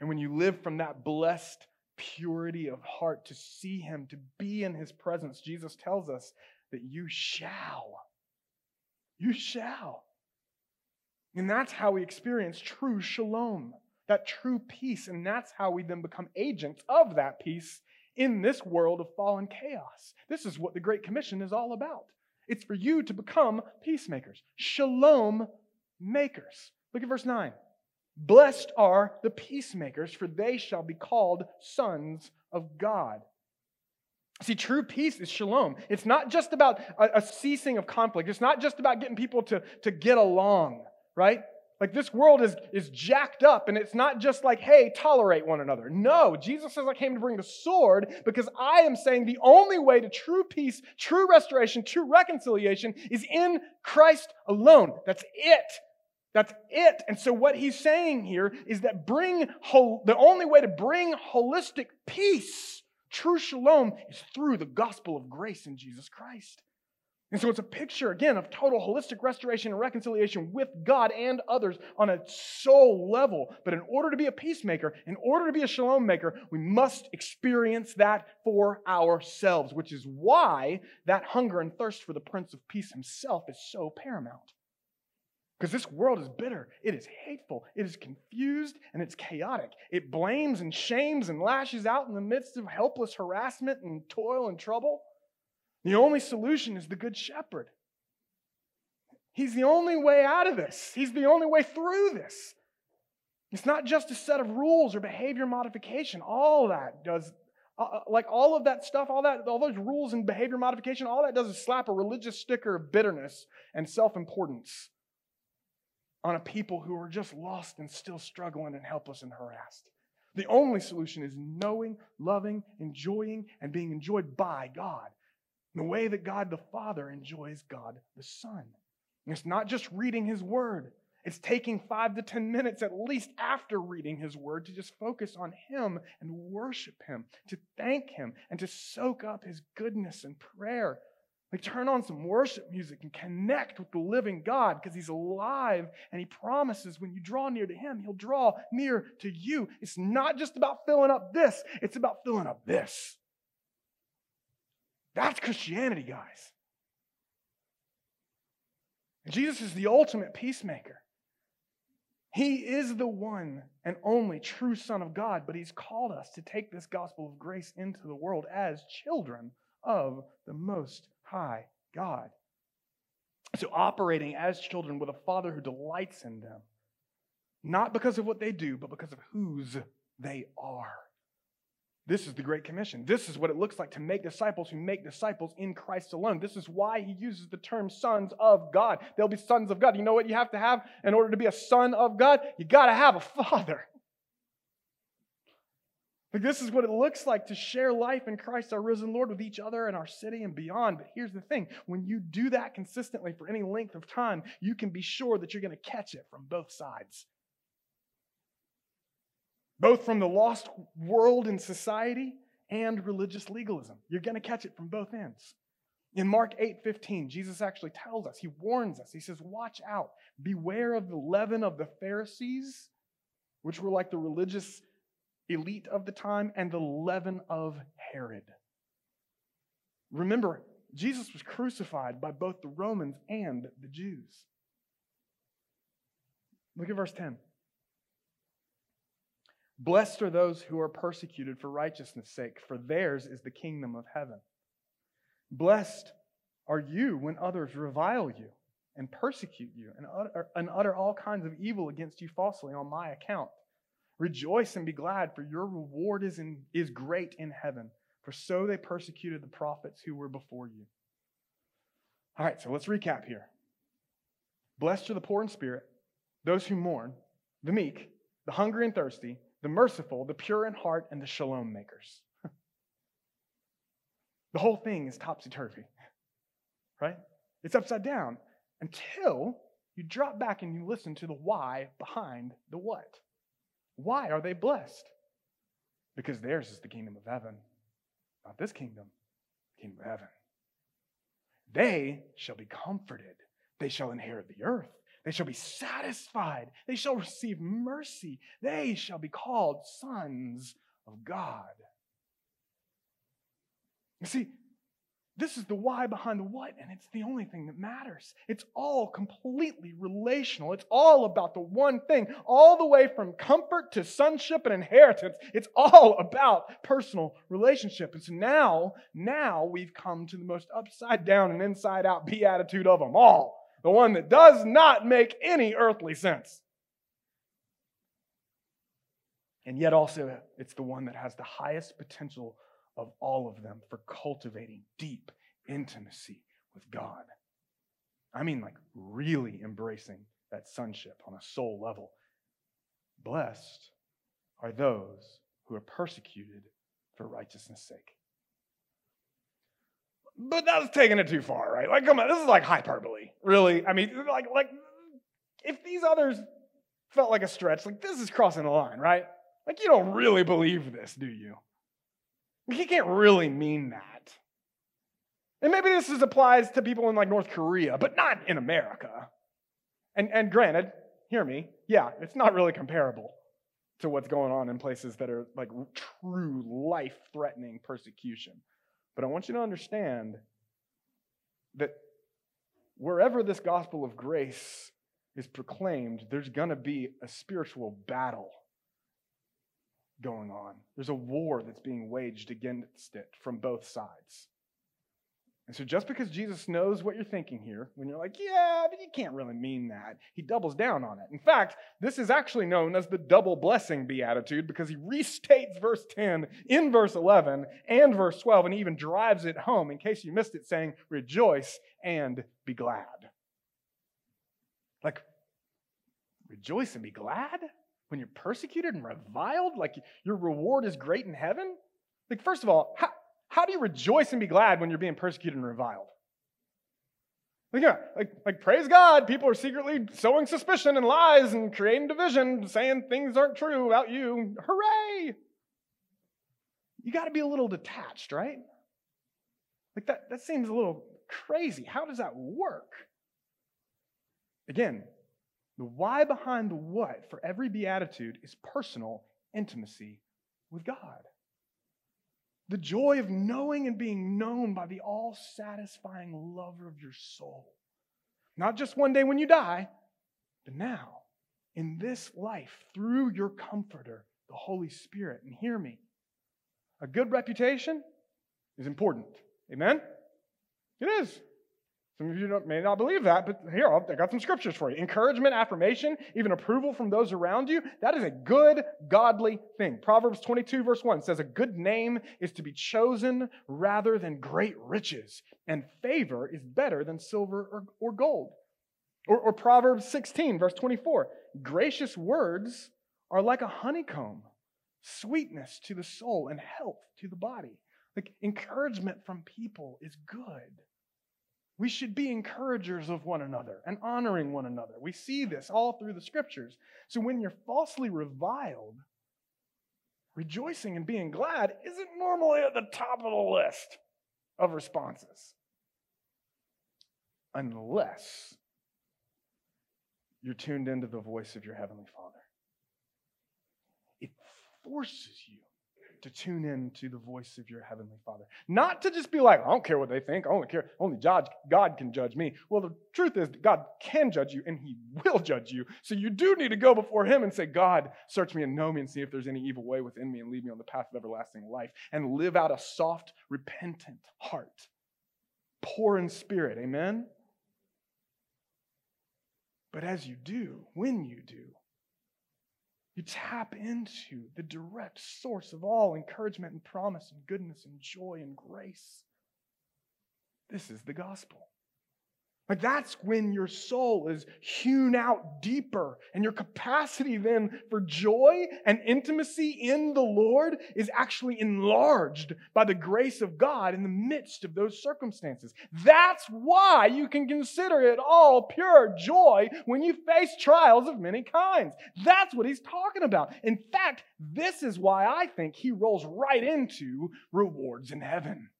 And when you live from that blessed purity of heart to see him, to be in his presence, Jesus tells us that you shall. You shall. And that's how we experience true shalom, that true peace. And that's how we then become agents of that peace in this world of fallen chaos. This is what the Great Commission is all about. It's for you to become peacemakers, shalom makers. Look at verse 9. Blessed are the peacemakers, for they shall be called sons of God. See, true peace is shalom. It's not just about a, a, ceasing of conflict. It's not just about getting people to, to get along, right? Like this world is, is jacked up, and it's not just like, hey, tolerate one another. No, Jesus says, I came to bring the sword because I am saying the only way to true peace, true restoration, true reconciliation is in Christ alone. That's it. That's it. And so, what he's saying here is that bring the only way to bring holistic peace, true shalom, is through the gospel of grace in Jesus Christ. And so it's a picture, again, of total holistic restoration and reconciliation with God and others on a soul level. But in order to be a peacemaker, in order to be a shalom maker, we must experience that for ourselves, which is why that hunger and thirst for the Prince of Peace himself is so paramount. Because this world is bitter, it is hateful, it is confused, and it's chaotic. It blames and shames and lashes out in the midst of helpless harassment and toil and trouble. The only solution is the Good Shepherd. He's the only way out of this, He's the only way through this. It's not just a set of rules or behavior modification. All that does, uh, uh, like all of that stuff, all that, all those rules and behavior modification, all that does is slap a religious sticker of bitterness and self importance on a people who are just lost and still struggling and helpless and harassed. The only solution is knowing, loving, enjoying, and being enjoyed by God the way that God the Father enjoys God the Son. And it's not just reading His Word, it's taking five to 10 minutes at least after reading His Word to just focus on Him and worship Him, to thank Him, and to soak up His goodness and prayer. Like, turn on some worship music and connect with the living God because He's alive and He promises when you draw near to Him, He'll draw near to you. It's not just about filling up this, it's about filling up this. That's Christianity, guys. Jesus is the ultimate peacemaker. He is the one and only true Son of God, but He's called us to take this gospel of grace into the world as children of the Most High God. So, operating as children with a Father who delights in them, not because of what they do, but because of whose they are. This is the Great Commission. This is what it looks like to make disciples who make disciples in Christ alone. This is why he uses the term sons of God. They'll be sons of God. You know what you have to have in order to be a son of God? You got to have a father. Like this is what it looks like to share life in Christ, our risen Lord, with each other and our city and beyond. But here's the thing when you do that consistently for any length of time, you can be sure that you're going to catch it from both sides both from the lost world and society and religious legalism. You're going to catch it from both ends. In Mark 8 15, Jesus actually tells us, he warns us. He says, Watch out, beware of the leaven of the Pharisees, which were like the religious elite of the time, and the leaven of Herod. Remember, Jesus was crucified by both the Romans and the Jews. Look at verse 10. Blessed are those who are persecuted for righteousness' sake, for theirs is the kingdom of heaven. Blessed are you when others revile you and persecute you and utter, and utter all kinds of evil against you falsely on my account. Rejoice and be glad, for your reward is, in, is great in heaven, for so they persecuted the prophets who were before you. All right, so let's recap here. Blessed are the poor in spirit, those who mourn, the meek, the hungry and thirsty the merciful, the pure in heart, and the shalom makers. *laughs* the whole thing is topsy turvy, *laughs* right? It's upside down until you drop back and you listen to the why behind the what. Why are they blessed? Because theirs is the kingdom of heaven, not this kingdom, the kingdom of heaven. They shall be comforted, they shall inherit the earth. They shall be satisfied. They shall receive mercy. They shall be called sons of God. You see, this is the why behind the what, and it's the only thing that matters. It's all completely relational. It's all about the one thing, all the way from comfort to sonship and inheritance. It's all about personal relationship. And so now, now we've come to the most upside down and inside out beatitude of them all the one that does not make any earthly sense. And yet, also, it's the one that has the highest potential of all of them for cultivating deep intimacy with God. I mean, like really embracing that sonship on a soul level. Blessed are those who are persecuted for righteousness' sake. But that's taking it too far, right? Like, come on, this is like hyperbole, really. I mean, like, like if these others felt like a stretch, like this is crossing the line, right? Like, you don't really believe this, do you? You can't really mean that. And maybe this is, applies to people in like North Korea, but not in America. And, and granted, hear me, yeah, it's not really comparable to what's going on in places that are like true life threatening persecution. But I want you to understand that wherever this gospel of grace is proclaimed, there's going to be a spiritual battle going on. There's a war that's being waged against it from both sides. And so, just because Jesus knows what you're thinking here, when you're like, yeah, but you can't really mean that, he doubles down on it. In fact, this is actually known as the double blessing beatitude because he restates verse 10 in verse 11 and verse 12 and he even drives it home in case you missed it, saying, rejoice and be glad. Like, rejoice and be glad when you're persecuted and reviled? Like, your reward is great in heaven? Like, first of all, how, how do you rejoice and be glad when you're being persecuted and reviled? Like, yeah, like, like, praise God, people are secretly sowing suspicion and lies and creating division, saying things aren't true about you. Hooray! You got to be a little detached, right? Like, that, that seems a little crazy. How does that work? Again, the why behind the what for every beatitude is personal intimacy with God. The joy of knowing and being known by the all satisfying lover of your soul. Not just one day when you die, but now, in this life, through your comforter, the Holy Spirit. And hear me a good reputation is important. Amen? It is. Some of you may not believe that, but here, I got some scriptures for you. Encouragement, affirmation, even approval from those around you, that is a good, godly thing. Proverbs 22, verse 1 says, A good name is to be chosen rather than great riches, and favor is better than silver or, or gold. Or, or Proverbs 16, verse 24, Gracious words are like a honeycomb, sweetness to the soul and health to the body. Like encouragement from people is good. We should be encouragers of one another and honoring one another. We see this all through the scriptures. So when you're falsely reviled, rejoicing and being glad isn't normally at the top of the list of responses. Unless you're tuned into the voice of your Heavenly Father. It forces you to tune in to the voice of your heavenly Father. Not to just be like, I don't care what they think. I only care, only judge, God can judge me. Well, the truth is, God can judge you and He will judge you. So you do need to go before Him and say, God, search me and know me and see if there's any evil way within me and lead me on the path of everlasting life and live out a soft, repentant heart, poor in spirit. Amen? But as you do, when you do, you tap into the direct source of all encouragement and promise and goodness and joy and grace. This is the gospel. Like that's when your soul is hewn out deeper, and your capacity then for joy and intimacy in the Lord is actually enlarged by the grace of God in the midst of those circumstances. That's why you can consider it all pure joy when you face trials of many kinds. That's what he's talking about. In fact, this is why I think he rolls right into rewards in heaven.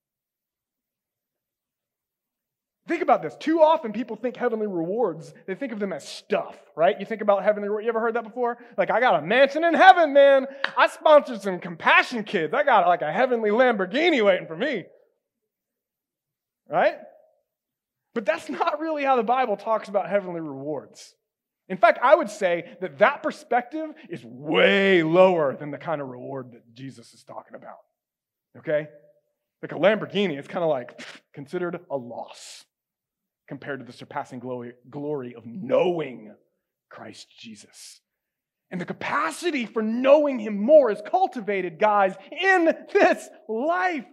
Think about this. Too often people think heavenly rewards, they think of them as stuff, right? You think about heavenly rewards. You ever heard that before? Like, I got a mansion in heaven, man. I sponsored some compassion kids. I got like a heavenly Lamborghini waiting for me. Right? But that's not really how the Bible talks about heavenly rewards. In fact, I would say that that perspective is way lower than the kind of reward that Jesus is talking about. Okay? Like a Lamborghini, it's kind of like considered a loss compared to the surpassing glory, glory of knowing Christ Jesus. And the capacity for knowing him more is cultivated, guys, in this life.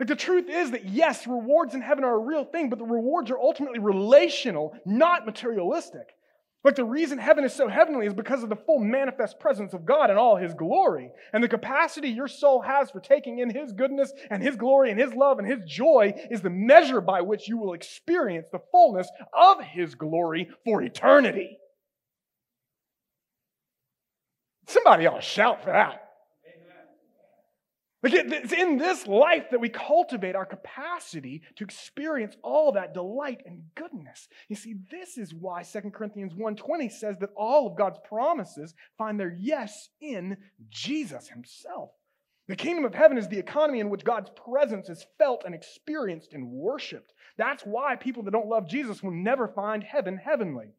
Like the truth is that yes, rewards in heaven are a real thing, but the rewards are ultimately relational, not materialistic. Like the reason heaven is so heavenly is because of the full manifest presence of God and all his glory. And the capacity your soul has for taking in his goodness and his glory and his love and his joy is the measure by which you will experience the fullness of his glory for eternity. Somebody ought to shout for that. Like it's in this life that we cultivate our capacity to experience all that delight and goodness. You see, this is why 2 Corinthians 1:20 says that all of God's promises find their yes in Jesus himself. The kingdom of heaven is the economy in which God's presence is felt and experienced and worshiped. That's why people that don't love Jesus will never find heaven heavenly.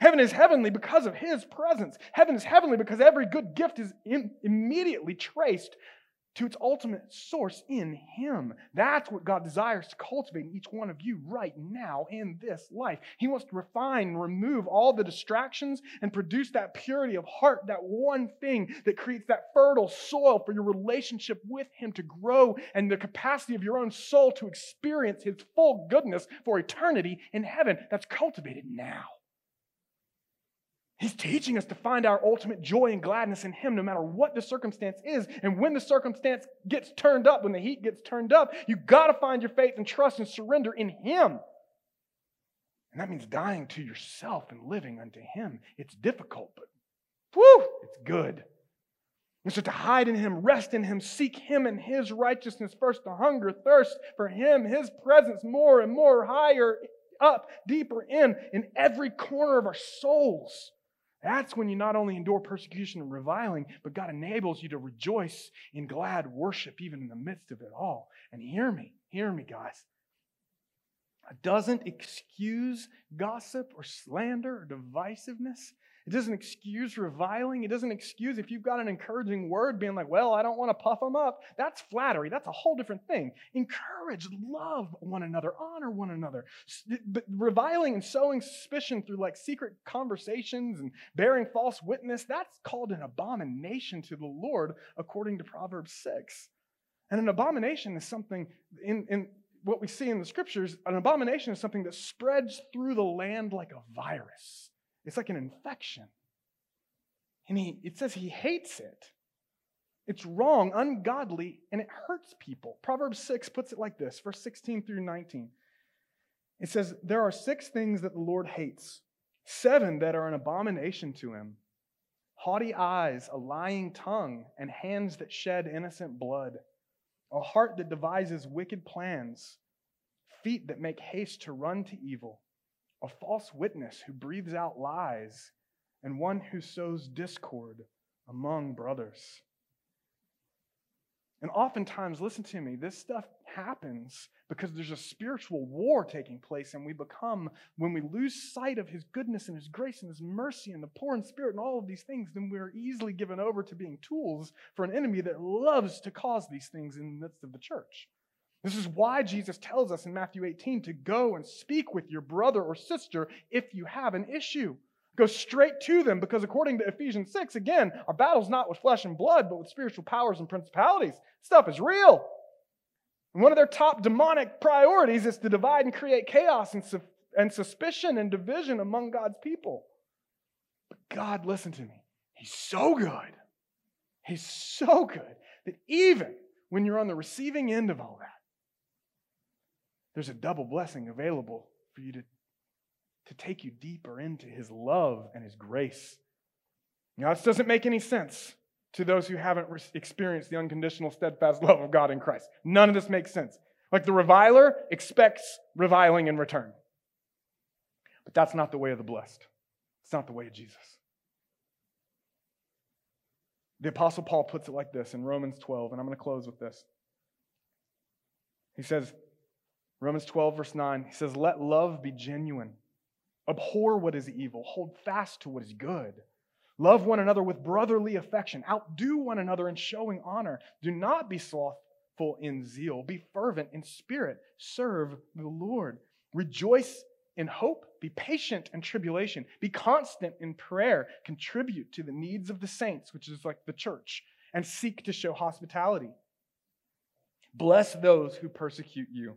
Heaven is heavenly because of his presence. Heaven is heavenly because every good gift is immediately traced to its ultimate source in Him. That's what God desires to cultivate in each one of you right now in this life. He wants to refine and remove all the distractions and produce that purity of heart, that one thing that creates that fertile soil for your relationship with Him to grow and the capacity of your own soul to experience His full goodness for eternity in heaven. That's cultivated now. He's teaching us to find our ultimate joy and gladness in Him no matter what the circumstance is. And when the circumstance gets turned up, when the heat gets turned up, you got to find your faith and trust and surrender in Him. And that means dying to yourself and living unto Him. It's difficult, but whew, it's good. And so to hide in Him, rest in Him, seek Him and His righteousness first, to hunger, thirst for Him, His presence more and more, higher up, deeper in, in every corner of our souls. That's when you not only endure persecution and reviling, but God enables you to rejoice in glad worship even in the midst of it all. And hear me, hear me, guys. It doesn't excuse gossip or slander or divisiveness. It doesn't excuse reviling. It doesn't excuse if you've got an encouraging word being like, well, I don't want to puff them up. That's flattery. That's a whole different thing. Encourage, love one another, honor one another. But reviling and sowing suspicion through like secret conversations and bearing false witness, that's called an abomination to the Lord according to Proverbs 6. And an abomination is something in, in what we see in the scriptures, an abomination is something that spreads through the land like a virus. It's like an infection. And he, it says he hates it. It's wrong, ungodly, and it hurts people. Proverbs 6 puts it like this, verse 16 through 19. It says, There are six things that the Lord hates, seven that are an abomination to him haughty eyes, a lying tongue, and hands that shed innocent blood, a heart that devises wicked plans, feet that make haste to run to evil a false witness who breathes out lies, and one who sows discord among brothers. And oftentimes, listen to me, this stuff happens because there's a spiritual war taking place, and we become, when we lose sight of His goodness and His grace and His mercy and the poor in spirit and all of these things, then we're easily given over to being tools for an enemy that loves to cause these things in the midst of the church. This is why Jesus tells us in Matthew 18 to go and speak with your brother or sister if you have an issue. Go straight to them because according to Ephesians 6, again, our battle's not with flesh and blood, but with spiritual powers and principalities. Stuff is real. And one of their top demonic priorities is to divide and create chaos and, su- and suspicion and division among God's people. But God, listen to me, He's so good. He's so good that even when you're on the receiving end of all that, there's a double blessing available for you to to take you deeper into his love and his grace. Now, this doesn't make any sense to those who haven't experienced the unconditional, steadfast love of God in Christ. None of this makes sense. Like the reviler expects reviling in return. But that's not the way of the blessed, it's not the way of Jesus. The Apostle Paul puts it like this in Romans 12, and I'm going to close with this. He says, Romans 12, verse 9, he says, Let love be genuine. Abhor what is evil, hold fast to what is good. Love one another with brotherly affection. Outdo one another in showing honor. Do not be slothful in zeal. Be fervent in spirit. Serve the Lord. Rejoice in hope. Be patient in tribulation. Be constant in prayer. Contribute to the needs of the saints, which is like the church, and seek to show hospitality. Bless those who persecute you.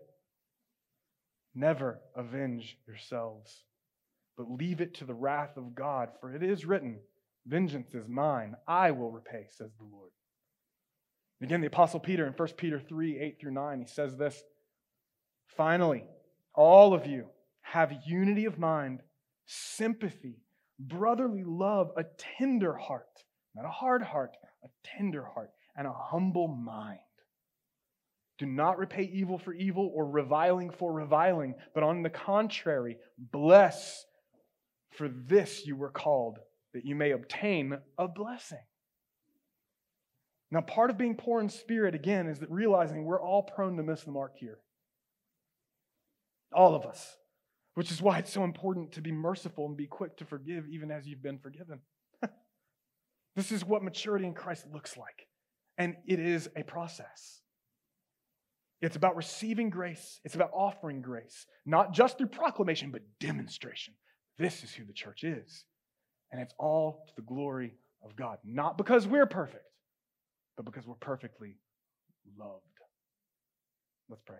never avenge yourselves but leave it to the wrath of God, for it is written, Vengeance is mine, I will repay, says the Lord. Again, the Apostle Peter in 1 Peter 3 8 through 9, he says this Finally, all of you have unity of mind, sympathy, brotherly love, a tender heart, not a hard heart, a tender heart, and a humble mind. Do not repay evil for evil or reviling for reviling, but on the contrary, bless for this you were called, that you may obtain a blessing. Now, part of being poor in spirit, again, is that realizing we're all prone to miss the mark here. All of us. Which is why it's so important to be merciful and be quick to forgive, even as you've been forgiven. *laughs* this is what maturity in Christ looks like. And it is a process. It's about receiving grace, it's about offering grace, not just through proclamation, but demonstration. This is who the church is. And it's all to the glory of God. Not because we're perfect, but because we're perfectly loved. Let's pray.